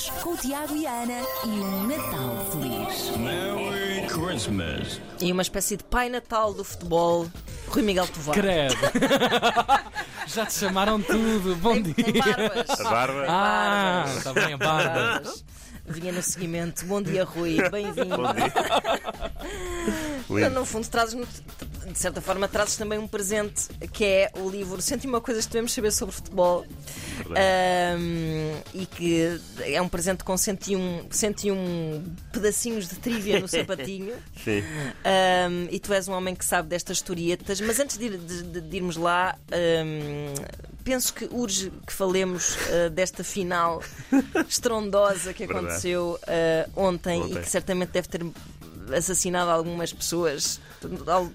Manhãs com o Tiago e a Ana e um Natal feliz. Merry Christmas. E uma espécie de pai natal do futebol, Rui Miguel Tovar. Credo. Já te chamaram tudo. Bom Tem, dia. tem barbas. A barba. Ah, está bem a barba. Barbas. Vinha no seguimento. Bom dia, Rui. Bem-vindo. Bom dia. Lindo. No fundo, trazes de certa forma, trazes também um presente que é o livro 101 Coisas que Devemos Saber sobre Futebol. Ahm, e que é um presente com 101, 101 pedacinhos de trivia no sapatinho. Sim. Um, e tu és um homem que sabe destas historietas, mas antes de, ir- de- de- irmos lá, um, penso que urge que falemos uh, desta final estrondosa que aconteceu uh, ontem, Ontem. e que certamente deve ter assassinado algumas pessoas,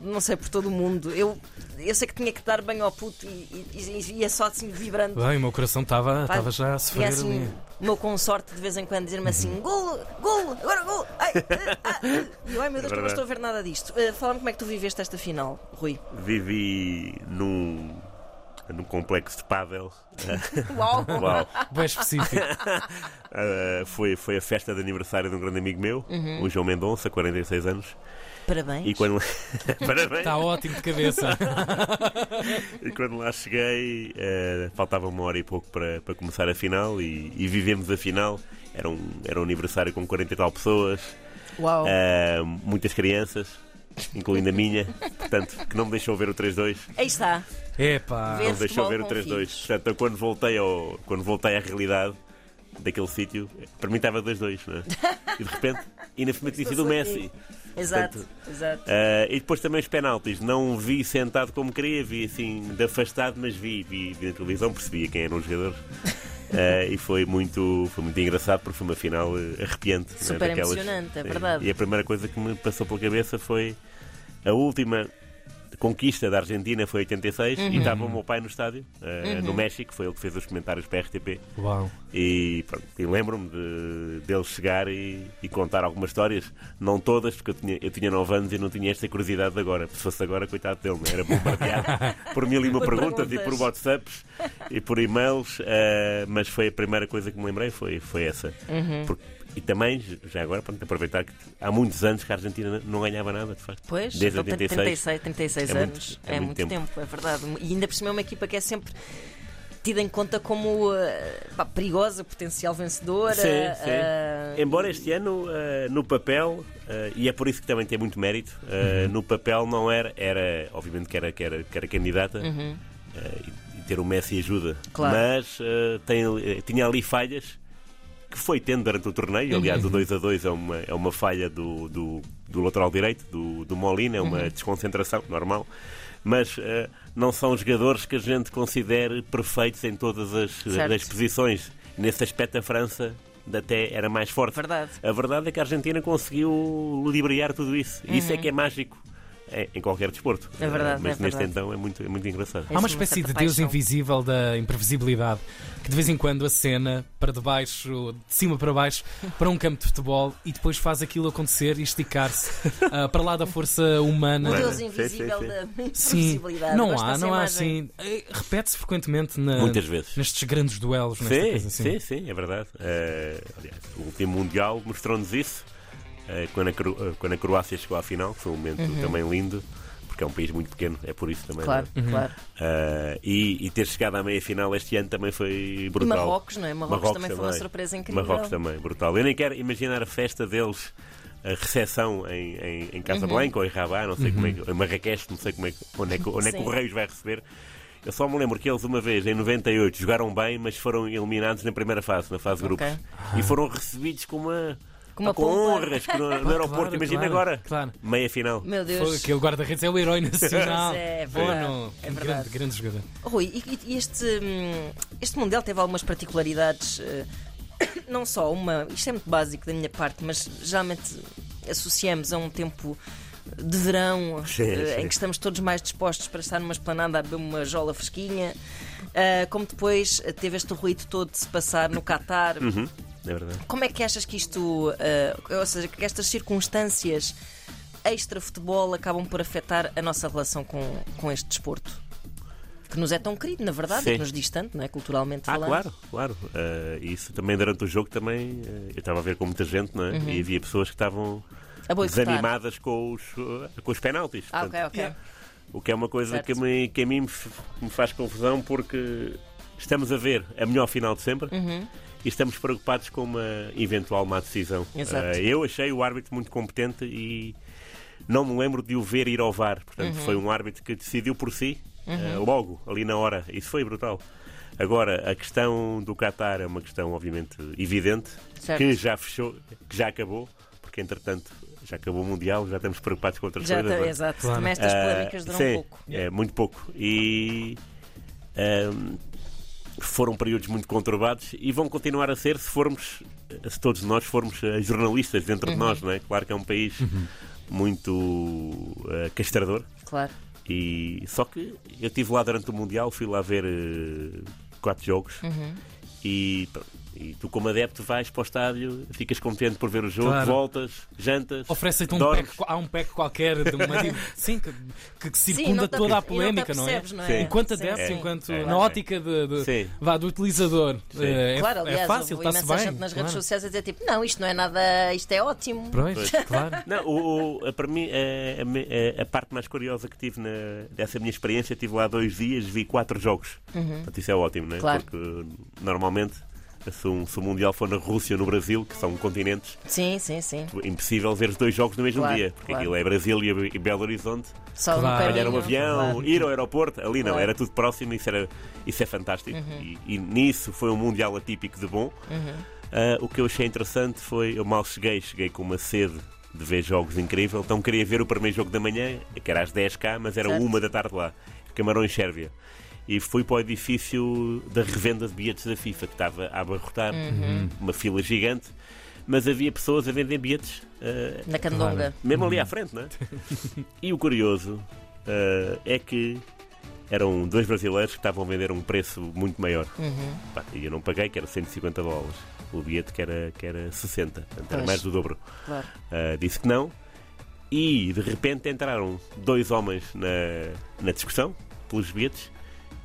não sei, por todo o mundo. Eu, eu sei que tinha que dar bem ao puto e, e, e ia só assim vibrando. Bem, o meu coração estava já a Tinha sofrer assim, ali. o meu consorte de vez em quando dizer-me assim: golo, golo, agora golo. Ai, ah, ah. E eu, ai meu Deus, que eu não estou a ver nada disto. Uh, Fala-me como é que tu viveste esta final, Rui. Vivi num, num complexo de pádel. Uau! Uau. Bem específico. Uh, foi, foi a festa de aniversário de um grande amigo meu, Uhum. o João Mendonça, 46 anos. Parabéns. E quando, Parabéns. Está ótimo de cabeça. E quando lá cheguei, eh, faltava uma hora e pouco para, para começar a final e, e vivemos a final. Era um, era um aniversário com 40 e tal pessoas, Uau! eh, muitas crianças, incluindo a minha, portanto, que não me deixou ver o 3-2. Aí está. Epá. Não me deixou ver o com 3-2. filhos. Portanto, eu quando voltei, ao, quando voltei à realidade daquele sítio, para mim estava 2-2, não é? E de repente, e na frente tinha sido o Messi. Exato, Portanto, exato. Ah, e depois também os penaltis. Não vi sentado como queria, vi assim de afastado, mas vi, vi, vi na televisão, percebia quem eram os jogadores. Ah, e foi muito, foi muito engraçado porque foi uma final eh, arrepiante. é? Super Daquelas- emocionante, é verdade. E a primeira coisa que me passou pela cabeça foi a última conquista da Argentina foi 86 Uhum. e estava o meu pai no estádio, ah, no México, foi ele que fez os comentários para a RTP. Uau. E, pronto, e lembro-me de, dele chegar e, e contar algumas histórias, não todas, porque eu tinha, eu tinha 9 anos e não tinha esta curiosidade de agora. Se fosse agora, coitado dele, não é? era bombardeado por mil e uma Por perguntas, e perguntas. por WhatsApps e por e-mails, eh, mas foi a primeira coisa que me lembrei, foi, foi essa. Uhum. Porque- e também, já agora, pronto, aproveitar que há muitos anos que a Argentina não ganhava nada, de facto. Pois, Desde então tem 86. 36, 36 É muito- anos. é é muito muito tempo. é verdade. E ainda por cima é uma equipa que é sempre tida em conta como eh, pá, perigosa, potencial vencedora. Sim, sim. eh, Embora este ano, eh, no papel, e é por isso que também tem muito mérito, eh, no papel não era, era obviamente que era, que era, que era candidata Uhum. e, ter o Messi ajuda, Claro. mas tem, tinha ali falhas que foi tendo durante o torneio. Aliás, Uhum. o 2 a 2 é uma, é uma falha do, do, do lateral direito, do, do Molina, é uma Uhum. desconcentração normal. Mas eh, não são jogadores que a gente considere perfeitos em todas as, as posições. Nesse aspecto, a França até era mais forte. Verdade. A verdade é que a Argentina conseguiu liberar tudo isso. E Isso é que é mágico é, em qualquer desporto. É verdade, Eh, Mas é neste verdade. então é muito, é muito engraçado. É Há uma espécie de Deus invisível da imprevisibilidade que de vez em quando acena para debaixo, de cima para baixo, para um campo de futebol e depois faz aquilo acontecer e esticar-se ah, para lá da força O humana. Sim, Deus sim, invisível sim. da Sim, impossibilidade. não Gosto há, não há assim. Repete-se frequentemente na- Muitas vezes. nestes grandes duelos. Sim, coisa assim. sim, sim, é verdade. Eh, aliás, o último Mundial mostrou-nos isso. Eh, quando, a Cro- eh, quando a Croácia chegou à final, que foi um momento também lindo, porque é um país muito pequeno, é por isso também. Uhum. Claro, é? claro. Eh, e, e ter chegado à meia final este ano também foi E brutal. Marrocos, não é? Marrocos, também foi uma surpresa incrível. Marrocos também, brutal. Eu nem quero imaginar a festa deles, a recepção em, em, em Casablanca ou em Rabat, não sei como é que, em Marrakech, não sei como é, que- onde, é que, onde é que o Reis vai receber. Eu só me lembro que eles uma vez, em 98, jogaram bem, mas foram eliminados na primeira fase, na fase de grupos. E foram recebidos com uma. Com uma com pompa. honras que no, no aeroporto. Claro, Imagina claro, agora. claro. Meia final. Meu Foi, Deus. aquele guarda-redes é o herói nacional. É, é verdade, Bono, é verdade. grande, grande jogador. Rui, e, e este, hum, este Mundial teve algumas particularidades, eh, não só uma, isto é muito básico da minha parte, mas geralmente associamos a um tempo de verão Sim, eh, sim. em que estamos todos mais dispostos para estar numa esplanada a beber uma jola fresquinha, eh, como depois teve este ruído todo de se passar no Qatar. Uhum, é verdade. Como é que achas que isto, eh, ou seja, que estas circunstâncias extra-futebol acabam por afetar a nossa relação com, com este desporto? que nos é tão querido, na verdade, Sim. e que nos diz tanto, não é? Culturalmente Ah, falando. claro, claro. Eh, isso também durante o jogo também eh, eu estava a ver com muita gente, não é? Uhum. E havia pessoas que estavam desanimadas com os, com os penaltis. Ah, Portanto, ok, ok. O que é uma coisa Certo. que, me, que a mim me me faz confusão porque estamos a ver a melhor final de sempre Uhum. E estamos preocupados com uma eventual má decisão. Exato. Eh, eu achei o árbitro muito competente e não me lembro de o ver ir ao VAR. Portanto, Uhum. foi um árbitro que decidiu por si, eh, logo, ali na hora. Isso foi brutal. Agora, a questão do Qatar é uma questão, obviamente, evidente, Certo. que já fechou, que já acabou, porque entretanto já acabou o Mundial, já estamos preocupados com outras Já coisas. tá- não é? exato. Claro. Também estas Ah, polémicas duram sim, pouco. É, muito pouco. E ahm, foram períodos muito conturbados e vão continuar a ser se formos, se todos nós formos eh, jornalistas dentro Uhum. de nós, não é? Claro que é um país muito eh, castrador. Claro. E só que eu estive lá durante o Mundial, fui lá ver eh, quatro jogos Uhum. e, e tu como adepto vais para o estádio, ficas contente por ver o jogo, Claro. voltas, jantas, Oferecem-te um dormes. pack, há um pack qualquer de uma sim, que, que, que Sim, circunda te- toda a não polémica, não, é? apercebes, não é? Sim. Enquanto Sim, adepto, sim. enquanto É. na ótica de, de- Sim. vá, do utilizador, eh, é, Claro, é aliás, fácil, houve está-se imensa bem. gente nas redes claro. sociais a dizer tipo, não, isto não é nada, isto é ótimo. Pois, claro. Não, o, o- a- para mim, a, a me- a- a parte mais curiosa que tive na, dessa minha experiência, tive lá dois dias, vi quatro jogos. Portanto, isso é ótimo, não é? Uhum. Claro. Porque normalmente, se, um, se o Mundial for na Rússia ou no Brasil, que são continentes, Sim, sim, sim. é impossível ver os dois jogos no mesmo Claro, dia. Porque claro. aquilo é Brasil e, e Belo Horizonte. Só Claro. no caminho. Um avião, Claro. ir ao aeroporto. Ali não, Claro. Uhum. era tudo próximo, isso, era, isso é fantástico. E, e nisso foi um Mundial atípico de bom. Ah, o que eu achei interessante foi, eu mal cheguei, cheguei com uma sede de ver jogos incrível, então queria ver o primeiro jogo da manhã, que era às 10 cá, mas era Certo. uma da tarde lá, Camarões Sérvia. E fui para o edifício da revenda de bilhetes da FIFA, que estava a abarrotar, Uhum. uma fila gigante, mas havia pessoas a vender bilhetes ah, Na candonga. mesmo ali à frente, não é? E o curioso ah, é que eram dois brasileiros que estavam a vender a um preço muito maior. Uhum. E eu não paguei, que era 150 dólares. O bilhete que era, que era 60, portanto era Pois. mais do dobro. Claro. Ah, disse que não. E de repente entraram dois homens na, na discussão pelos bilhetes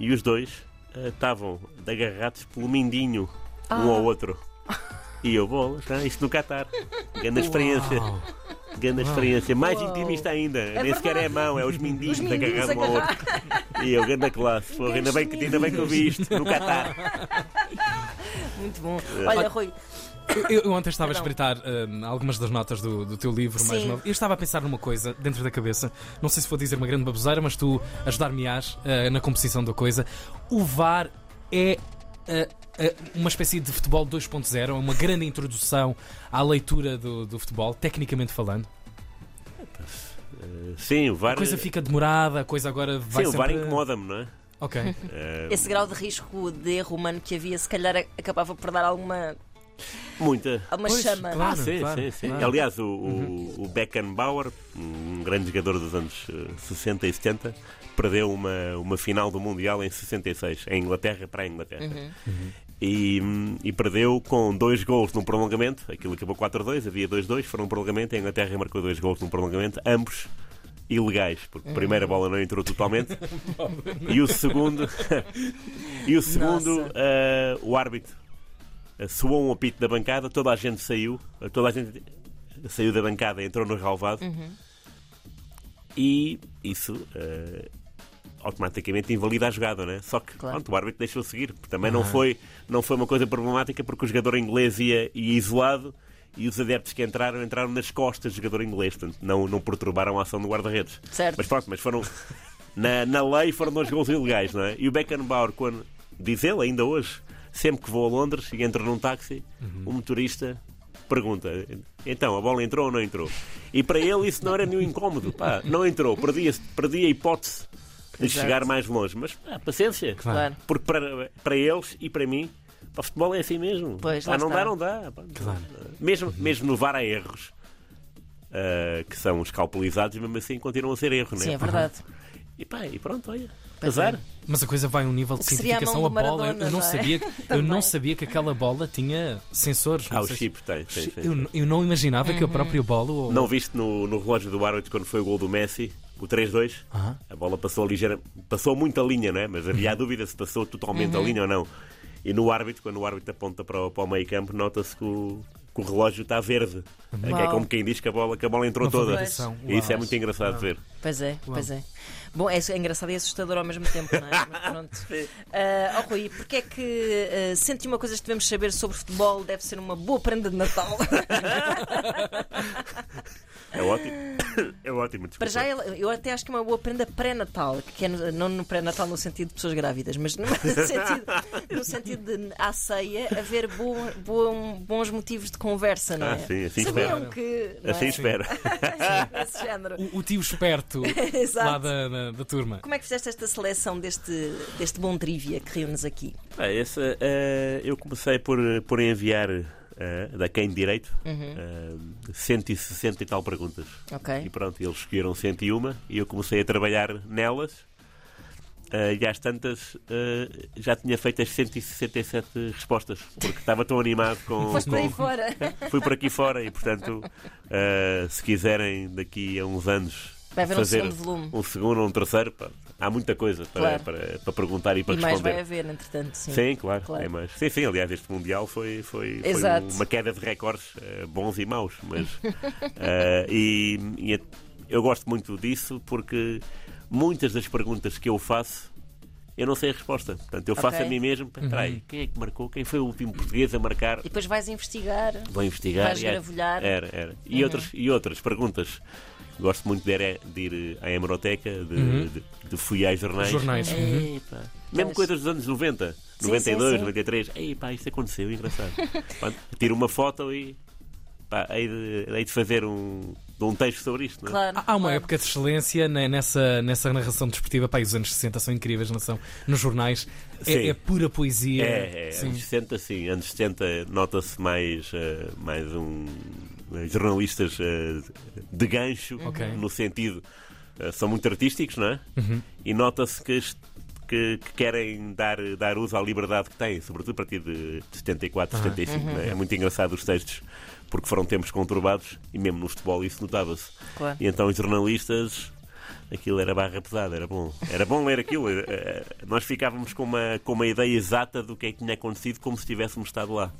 e os dois ah, estavam agarrados pelo mindinho Ah. um ao outro. E eu, bolas, ah, isto no Qatar. Grande experiência. Grande experiência. Mais Uau. intimista ainda. Nem sequer é a mão, é os mindinhos, Os mindinhos agarrados um ao outro. E eu, grande classe. Porra, ainda, bem que, ainda bem que eu vi isto no Qatar. Muito bom. É. Olha, Rui, Eu, eu ontem estava a espreitar hum, algumas das notas do, do teu livro mais novo. Eu estava a pensar numa coisa dentro da cabeça. Não sei se vou dizer uma grande baboseira, mas tu ajudar-me-ás uh, na composição da coisa. O VAR é. uh, uma espécie de futebol 2.0, é uma grande introdução à leitura do, do futebol, tecnicamente falando. Eh, Sim, o VAR, A coisa fica demorada, a coisa agora vai sim, o VAR sempre... incomoda-me, não é? Ok. Eh, esse grau de risco de erro humano que havia, se calhar acabava por dar alguma, Muita. alguma Pois, chama. claro. Ah, sim, claro, sim, sim. claro. Aliás, o, o, o Beckenbauer, um grande jogador dos anos eh, 60 e 70, perdeu uma, uma final do Mundial em 66, em Inglaterra para a Inglaterra. Uhum. E, hum, e perdeu com dois gols num prolongamento. Aquilo acabou 4-2, havia 2-2, foram um prolongamento. A Inglaterra marcou dois gols num prolongamento, ambos ilegais, porque a primeira bola não entrou totalmente. e o segundo, e o segundo, eh, o árbitro eh, soou um apito da bancada, toda a gente saiu, toda a gente saiu da bancada, entrou no relvado e isso eh, automaticamente invalida a jogada, né? Só que Claro. pronto, o árbitro deixou seguir. Também não, foi, não foi uma coisa problemática porque o jogador inglês ia, ia isolado e os adeptos que entraram entraram nas costas do jogador inglês, portanto não, não perturbaram a ação do guarda-redes. Certo. Mas pronto, mas foram. Na, na lei foram dois gols ilegais, não é? E o Beckenbauer, quando. Diz ele ainda hoje, sempre que vou a Londres e entro num táxi, o motorista pergunta: então, a bola entrou ou não entrou? E para ele isso não era nenhum incómodo. Pá, não entrou, perdi a, perdi a hipótese de Exato. chegar mais longe. Mas pá, paciência. Claro. Porque para, para eles e para mim, para o futebol é assim mesmo. Pois, Pá, não está. dá, não dá. Pá, Claro. mesmo, mesmo no VAR há erros. ah, que são escalpelizados e mesmo assim continuam a ser erros, Sim, né? é verdade. E pá, e pronto, olha. Pois Azar. é. Mas a coisa vai a um nível de a simplificação. A do bola, eu- eu, Maradona, não não é? sabia, que- eu não sabia que aquela bola tinha sensores. Ah, o chip tem. tem, tem, Eu, eu não imaginava Uhum. que a própria bola. ou- Não viste no, no relógio do árbitro quando foi o gol do Messi? o 3-2, Aham. a bola passou ligeira, passou muita linha, não é? Mas havia a dúvida se passou totalmente a linha ou não. E no árbitro, quando o árbitro aponta para o, para o meio campo, nota-se que o, que o relógio está verde. É que é como quem diz que a bola, que a bola entrou Uma toda. E isso é muito engraçado de ver. Pois é, pois é. Bom, é, é engraçado e assustador ao mesmo tempo, não é? Mas pronto. Ah, oh, Rui, porque é que ah, sente uma coisa que devemos saber sobre futebol deve ser uma boa prenda de Natal? É ótimo. É ótimo, desculpa. Para já, eu até acho que é uma boa prenda pré-natal, que é no- não no pré-natal no sentido de pessoas grávidas, mas no sentido, no sentido de à ceia haver bo- bo- bons motivos de conversa, não é? Ah, sim, assim Sabiam espero. que. não Assim é? espero. Género. O, o tio esperto lá da, da, da turma. Como é que fizeste esta seleção deste, deste bom trivia que reúnes aqui? Ah, essa, eh, eu comecei por, por enviar eh, da quem direito Uhum. eh, 160 e tal perguntas. Ok. E pronto, eles escolheram 101 e eu comecei a trabalhar nelas. eh, e às tantas eh, já tinha feito as 167 respostas, porque estava tão animado com. Foste por aí com- fora. Fui por aqui fora e, portanto, eh, se quiserem daqui a uns anos Vai haver um fazer segundo volume. um segundo ou um terceiro, pá, há muita coisa para, Claro. para, para perguntar e para E mais responder. vai haver, entretanto, sim. Sim, claro, Claro. é mais. Sim, sim, aliás, este Mundial foi, foi, foi uma queda de recordes eh, bons e maus. Mas, eh, e, e a- eu gosto muito disso porque muitas das perguntas que eu faço eu não sei a resposta. Portanto, eu faço Ok. a mim mesmo. Peraí, quem é que marcou? Quem foi o último português a marcar? E depois vais investigar. Vou investigar. Vais e é- gravulhar. Era, era. E, Uhum. outras, e outras perguntas. Gosto muito de ir, de ir à hemeroteca, de, de, de folhear jornais. Jornais. Uhum. Epá. Mesmo coisas dos anos 90, Sim, 92, sim, sim. 93. Ei, pá, isto aconteceu, engraçado. Pá, tiro uma foto e pá, hei de, hei de fazer um, de um texto sobre isto. Não é? Claro. Há uma claro. época de excelência né, nessa, nessa narração desportiva. Pá, e os anos 60 são incríveis, não são? Nos jornais. É, é pura poesia. É, é Sim. anos 60, sim. Anos 70 nota-se mais, eh, mais um eh, jornalistas eh, de gancho, Ok. no sentido. eh, são muito artísticos, não é? E nota-se que, que, que querem dar, dar uso à liberdade que têm, sobretudo a partir de 74, 75. não é? É muito engraçado os textos, porque foram tempos conturbados e mesmo no futebol isso notava-se. Claro. E então os jornalistas, aquilo era barra pesada, era bom. Era bom ler aquilo. Eh, eh, Nós ficávamos com uma, com uma ideia exata do que é que tinha acontecido, como se tivéssemos estado lá.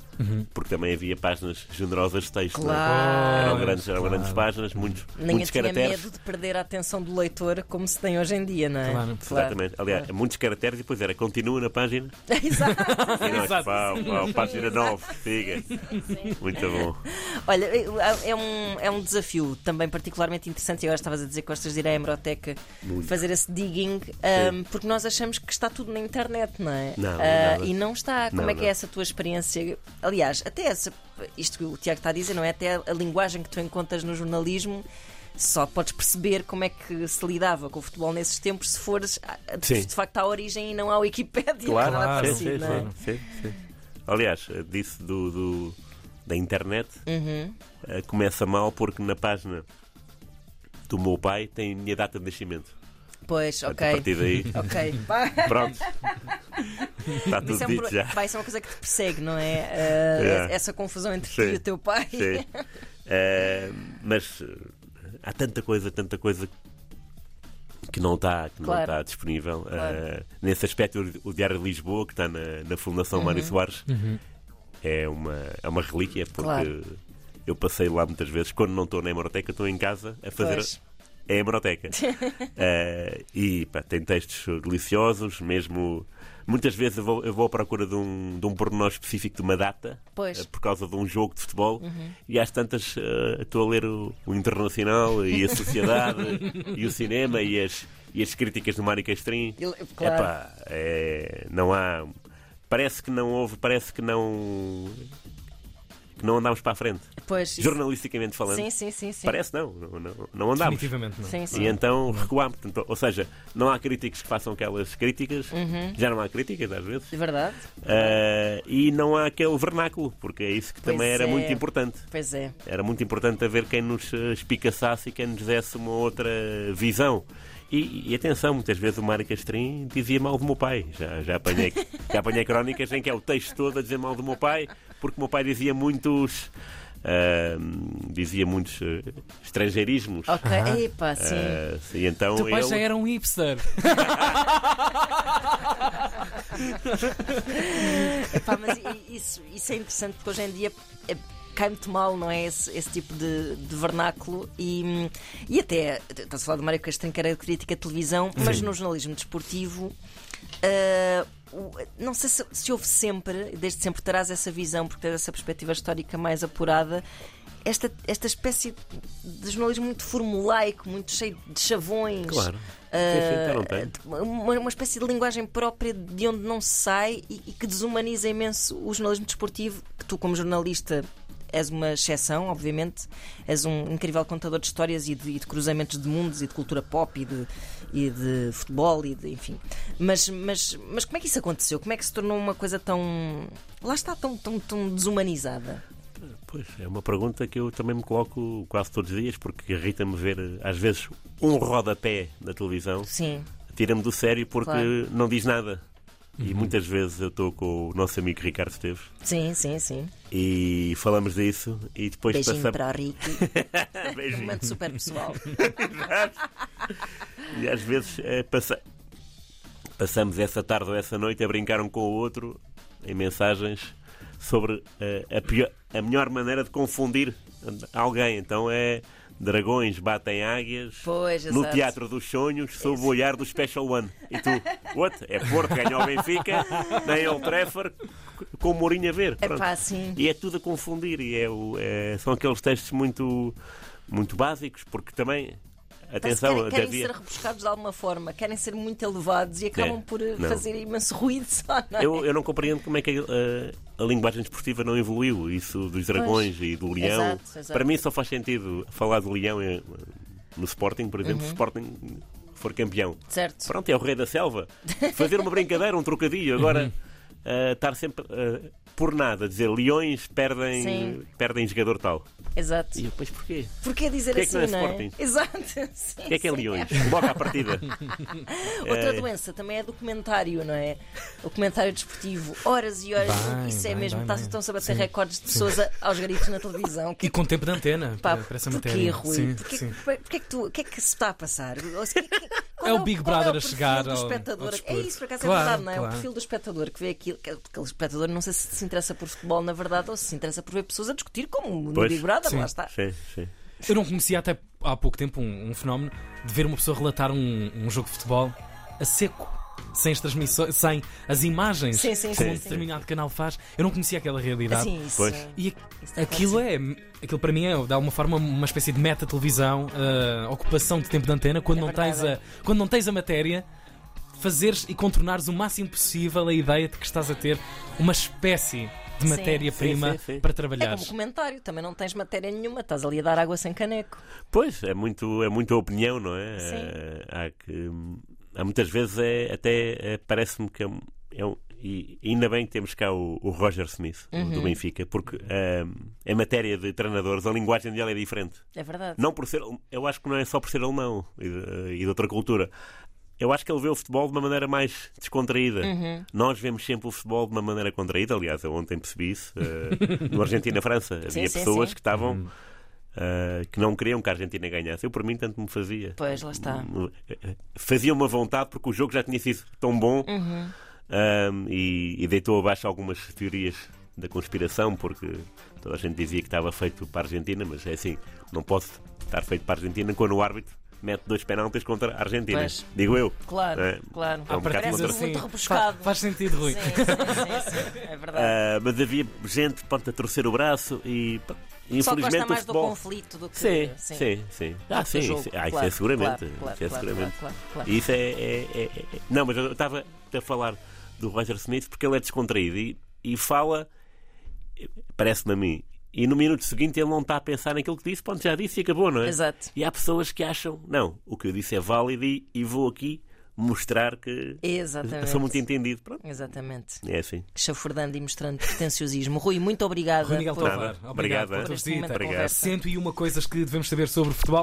Porque também havia páginas generosas de texto. é? Claro. Eram grandes, eram Claro. grandes páginas, muitos, Ninguém muitos tinha caracteres. medo de perder a atenção do leitor como se tem hoje em dia, não é? Claro. Exatamente. Aliás, claro. muitos caracteres e depois era continua na página. Exato. E nós, Exato. pau, pau, página 9, siga. Muito bom. Olha, é um, é um desafio também particularmente interessante. E agora estavas a dizer que gostas de ir à Muito. fazer esse digging, um, porque nós achamos que está tudo na internet, não é? Não, Ah, nada. e não está. Como Não, é que é essa tua experiência? Aliás, até essa, isto que o Tiago está a dizer, não é? Até a linguagem que tu encontras no jornalismo. Só podes perceber como é que se lidava com o futebol nesses tempos se fores ah, de, Sim. de facto à origem e não à Wikipédia. Claro, nada claro. parecido, sim, é? sim, sim, sim. Aliás, eh, disse do, do- da internet Uhum. eh, começa mal porque na página do meu pai tem a minha data de nascimento. Pois, Portanto, A ok. partir daí, Ok. pronto. Está tudo Isso é, um dito pro- já. vai ser uma coisa que te persegue, não é? Uh, É. Essa confusão entre Sim. ti e o teu pai. Sim. Eh, mas eh, há tanta coisa, tanta coisa que não está que não Claro. está disponível. Claro. Eh, nesse aspecto, o- Diário de Lisboa, que está na, na Fundação Uhum. Mário Soares, é, uma, é uma relíquia, porque Claro. Eu passei lá muitas vezes, quando não estou na hemeroteca, estou em casa a fazer Pois. a hemeroteca. Eh, e pá, tem textos deliciosos, mesmo. Muitas vezes eu vou, eu vou à procura de um, de um pormenor específico de uma data Pois. eh, por causa de um jogo de futebol e às tantas eh, estou a ler o, o Internacional e a Sociedade e o cinema e as, e as críticas do Mário Castrim. Claro. Epá, é, não há. Parece que não houve, parece que não. Que não andámos para a frente. Pois, isso- Jornalisticamente falando. Sim, sim, sim. sim. Parece não, não, não, não andámos. Definitivamente não. Sim, sim. E então recuámos. Portanto, ou seja, não há críticos que façam aquelas críticas, Uhum. já não há críticas às vezes, De verdade? Ah, e não há aquele vernáculo, porque é isso que Pois também era é. muito importante. Pois é. Era muito importante haver quem nos eh, espicaçasse e quem nos desse uma outra visão. E, e atenção, muitas vezes o Mário Castrim dizia mal do meu pai. Já, já, apanhei, já apanhei crónicas em que é o texto todo a dizer mal do meu pai, porque o meu pai dizia muitos. ah, dizia muitos ah, estrangeirismos. Ok, Aham. epá, sim. Ah, e então O teu pai ele- já era um hipster. Epá, mas isso, isso é interessante porque hoje em dia é, cai muito mal, não é? Esse, esse tipo de, de vernáculo e, e até estás a falar do Mário Castro, que era crítica de televisão, mas no jornalismo desportivo. o- não sei se, se houve sempre, desde sempre terás essa visão, porque tens essa perspectiva histórica mais apurada, esta, esta espécie de jornalismo muito formulaico, muito cheio de chavões. Claro. Tem. uma, uma espécie de linguagem própria de onde não se sai e, e que desumaniza imenso o jornalismo desportivo, que tu, como jornalista, és uma exceção, obviamente. És um incrível contador de histórias e de, e de cruzamentos de mundos e de cultura pop e de, e de futebol e de, enfim. Mas, mas, mas como é que isso aconteceu? Como é que se tornou uma coisa tão. Lá está, tão, tão, tão desumanizada? Pois, é uma pergunta que eu também me coloco quase todos os dias, porque irrita-me ver, às vezes, um rodapé na televisão, Sim, tira-me do sério porque Claro. não diz nada. E muitas vezes eu estou com o nosso amigo Ricardo Esteves sim, sim, sim. e falamos disso e depois Beijinho passamos. para o Ricky. Beijinho. Momento super pessoal. E às vezes eh, passa- passamos essa tarde ou essa noite a brincar um com o outro em mensagens sobre eh, a, pior- a melhor maneira de confundir alguém. Então é dragões batem águias Pois, no exato. Teatro dos Sonhos sob o olhar do Special One. E tu, what? É Porto, ganhou o Benfica, nem Old Trafford, com o Mourinho a ver. É Pronto. pá, sim. E é tudo a confundir. E é o- é- são aqueles textos muito, muito básicos, porque também. Atenção, querem, querem havia- ser rebuscados de alguma forma, querem ser muito elevados e acabam É, por eh, não. fazer imenso ruído só, é? Eu, eu não compreendo como é que a, a linguagem desportiva não evoluiu. Isso dos dragões e do leão. Exato, exato. Para mim só faz sentido falar do leão no Sporting, por exemplo, se o Sporting for campeão. Certo. Pronto, é o rei da selva. Fazer uma brincadeira, um trocadilho. Agora, eh, estar sempre eh, por nada, dizer leões perdem, Sim. perdem jogador tal. Exato. E eu, pois porquê? Porquê dizer Porquê é que assim, não é não é? Sporting? Exato. Sim, O que é que é sim. leões? Logo à partida. Outra É. doença também é documentário, não é? O comentário desportivo, horas e horas. Bem, Isso é bem, mesmo. bem, Está- bem. Estão-se a bater recordes de pessoas a- aos gritos na televisão. E com tempo de antena Pá, para, essa porquê, matéria. Rui? Sim, Porquê, sim. porquê que tu, o que é que se está a passar? Seja, que- que- É o Big qual Brother a perfil chegar do ao- ao espectador? é isso, por acaso Claro, é verdade, não é? claro. O perfil do espectador que vê aquilo. que Aquele espectador não sei se se interessa por futebol, na verdade, ou se se interessa por ver pessoas a discutir, como no Pois, Big Brother, sim. lá está. Sim, sim. Eu não conhecia até há pouco tempo um, um fenómeno de ver uma pessoa relatar um, um jogo de futebol a seco. Sem as transmissões, sem as imagens Sim, sim, sim, um sim. determinado canal faz. Eu não conhecia aquela realidade. Assim, isso, Pois. E acontece. aquilo é, aquilo para mim é, de alguma forma, uma espécie de meta-televisão, ah, ocupação de tempo de antena, quando, É não tens a, quando não tens a matéria, fazeres e contornares o máximo possível a ideia de que estás a ter uma espécie de Sim. matéria-prima Sim, sim, sim. para É trabalhar. como comentário, também não tens matéria nenhuma, estás ali a dar água sem caneco. Pois, é muito, é muita opinião, não é? Sim. Há, que, há muitas vezes é, até eh, parece-me que é um, é um- E ainda bem que temos cá o, o Roger Smith, Uhum. do Benfica, porque eh, em matéria de treinadores a linguagem dele é diferente. É verdade. Não por ser, eu acho que não é só por ser alemão e de, e de outra cultura. Eu acho que ele vê o futebol de uma maneira mais descontraída. Uhum. Nós vemos sempre o futebol de uma maneira contraída. Aliás, eu ontem percebi isso. eh, no Argentina-França havia Sim, pessoas sim. que estavam. Eh, que não queriam que a Argentina ganhasse. Eu, por mim, tanto me fazia. Pois, lá está. Fazia uma vontade porque o jogo já tinha sido tão bom Uhum. um, e, e deitou abaixo algumas teorias da conspiração, porque toda a gente dizia que estava feito para a Argentina, mas é assim, não pode estar feito para a Argentina quando o árbitro mete dois penaltis contra a Argentina. Pois. Digo eu. Claro, É. claro. É um Parece contra- muito Sim, rebuscado. fa- faz sentido, Rui. Sim, sim, sim, sim. É verdade. Ah, mas havia gente pronto, a torcer o braço e pá, Só infelizmente gosta mais do conflito do que. Sim, sim, sim. Ah, do sim, jogo. sim. Ah, isso Claro, é seguramente. claro, claro, isso é seguramente. claro, claro. E isso é, é- é- é- Não, mas eu estava a falar do Roger Smith porque ele é descontraído e, e fala, parece-me a mim, e no minuto seguinte ele não está a pensar naquilo que disse, pronto, já disse e acabou, não é? Exato. E há pessoas que acham, não, o que eu disse é válido e, e vou aqui mostrar que Exatamente. sou muito entendido. Pronto, Exatamente. é assim. Chafurdando e mostrando pretenciosismo. Rui, muito obrigada. Rui Miguel por, Tovar, obrigado Obrigado, é. tua por este momento de Obrigado. conversa. 101 coisas que devemos saber sobre futebol.